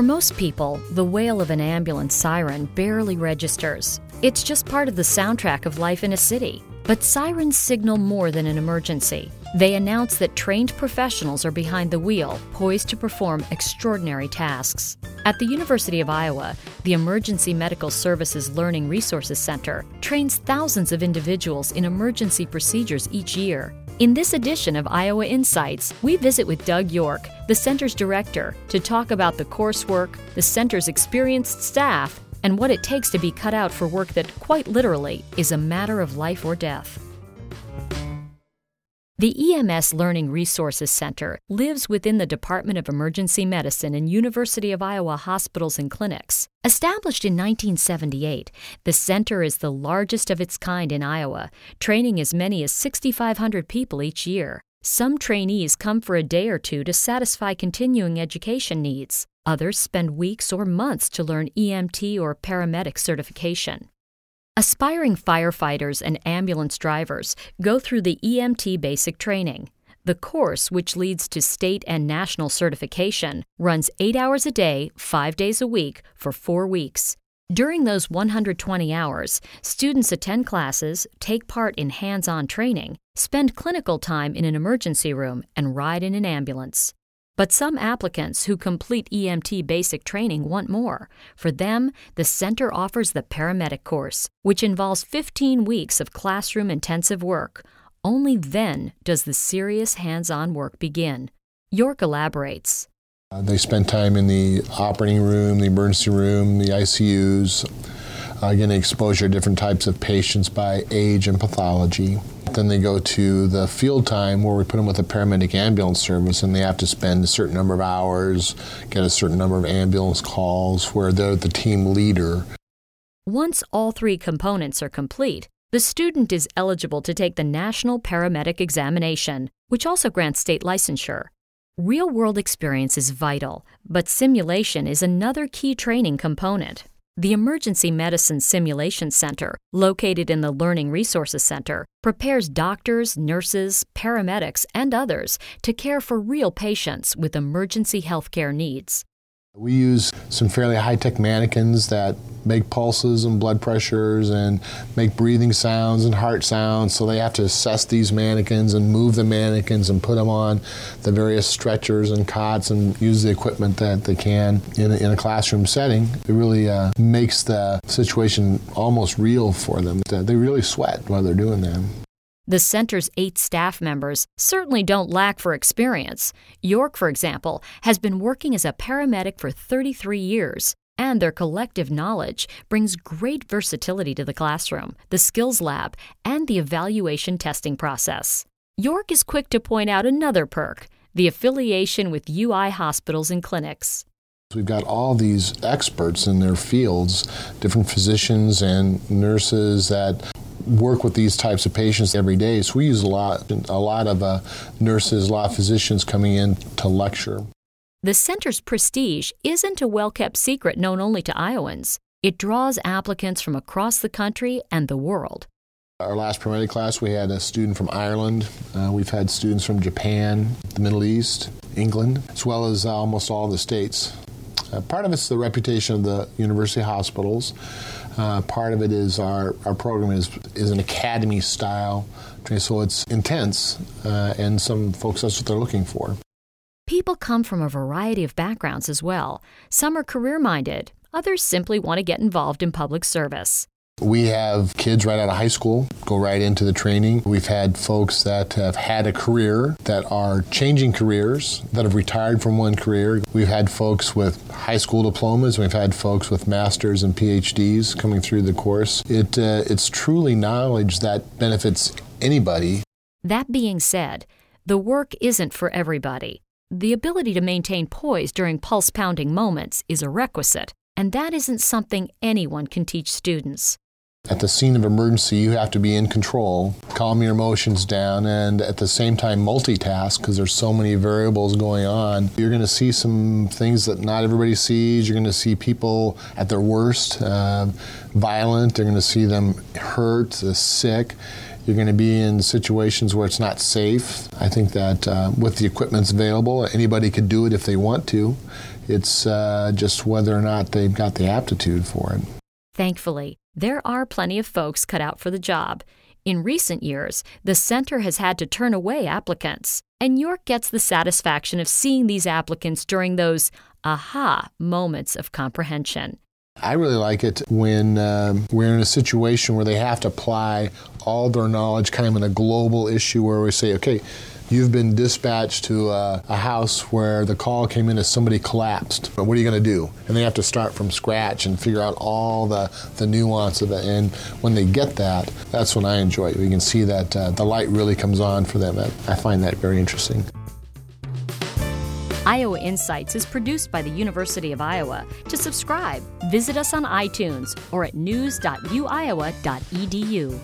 For most people, the wail of an ambulance siren barely registers. It's just part of the soundtrack of life in a city. But sirens signal more than an emergency. They announce that trained professionals are behind the wheel, poised to perform extraordinary tasks. At the University of Iowa, the Emergency Medical Services Learning Resources Center trains thousands of individuals in emergency procedures each year. In this edition of Iowa Insights, we visit with Doug York, the center's director, to talk about the coursework, the center's experienced staff, and what it takes to be cut out for work that, quite literally, is a matter of life or death. The EMS Learning Resources Center lives within the Department of Emergency Medicine and University of Iowa Hospitals and Clinics. Established in 1978, the center is the largest of its kind in Iowa, training as many as 6,500 people each year. Some trainees come for a day or two to satisfy continuing education needs. Others spend weeks or months to learn EMT or paramedic certification. Aspiring firefighters and ambulance drivers go through the EMT basic training. The course, which leads to state and national certification, runs eight hours a day, five days a week, for four weeks. During those 120 hours, students attend classes, take part in hands on training, spend clinical time in an emergency room, and ride in an ambulance. But some applicants who complete EMT basic training want more. For them, the center offers the paramedic course, which involves 15 weeks of classroom intensive work. Only then does the serious hands on work begin. York elaborates. Uh, they spend time in the operating room, the emergency room, the ICUs, uh, getting exposure to different types of patients by age and pathology. Then they go to the field time where we put them with a paramedic ambulance service and they have to spend a certain number of hours, get a certain number of ambulance calls where they're the team leader. Once all three components are complete, the student is eligible to take the National Paramedic Examination, which also grants state licensure. Real world experience is vital, but simulation is another key training component. The Emergency Medicine Simulation Center, located in the Learning Resources Center, prepares doctors, nurses, paramedics, and others to care for real patients with emergency healthcare needs. We use some fairly high tech mannequins that make pulses and blood pressures and make breathing sounds and heart sounds. So they have to assess these mannequins and move the mannequins and put them on the various stretchers and cots and use the equipment that they can in a, in a classroom setting. It really uh, makes the situation almost real for them. They really sweat while they're doing that. The center's eight staff members certainly don't lack for experience. York, for example, has been working as a paramedic for 33 years, and their collective knowledge brings great versatility to the classroom, the skills lab, and the evaluation testing process. York is quick to point out another perk the affiliation with UI hospitals and clinics. We've got all these experts in their fields, different physicians and nurses that work with these types of patients every day. So we use a lot, a lot of uh, nurses, a lot of physicians coming in to lecture. The center's prestige isn't a well kept secret known only to Iowans. It draws applicants from across the country and the world. Our last paramedic class, we had a student from Ireland. Uh, we've had students from Japan, the Middle East, England, as well as uh, almost all the states. Uh, part of it's the reputation of the university hospitals. Uh, part of it is our, our program is, is an academy style, so it's intense, uh, and some folks that's what they're looking for. People come from a variety of backgrounds as well. Some are career minded, others simply want to get involved in public service. We have kids right out of high school go right into the training. We've had folks that have had a career that are changing careers, that have retired from one career. We've had folks with high school diplomas. We've had folks with masters and PhDs coming through the course. It, uh, it's truly knowledge that benefits anybody. That being said, the work isn't for everybody. The ability to maintain poise during pulse pounding moments is a requisite, and that isn't something anyone can teach students. At the scene of emergency, you have to be in control, calm your emotions down, and at the same time multitask because there's so many variables going on. You're going to see some things that not everybody sees. You're going to see people at their worst, uh, violent. You're going to see them hurt, uh, sick. You're going to be in situations where it's not safe. I think that uh, with the equipment's available, anybody could do it if they want to. It's uh, just whether or not they've got the aptitude for it. Thankfully, there are plenty of folks cut out for the job. In recent years, the center has had to turn away applicants, and York gets the satisfaction of seeing these applicants during those aha moments of comprehension. I really like it when um, we're in a situation where they have to apply all their knowledge kind of in a global issue where we say, okay, you've been dispatched to a, a, house where the call came in as somebody collapsed. But what are you going to do? And they have to start from scratch and figure out all the, the nuance of it. And when they get that, that's when I enjoy it. We can see that uh, the light really comes on for them. I find that very interesting. Iowa Insights is produced by the University of Iowa. To subscribe, visit us on iTunes or at news.uiowa.edu.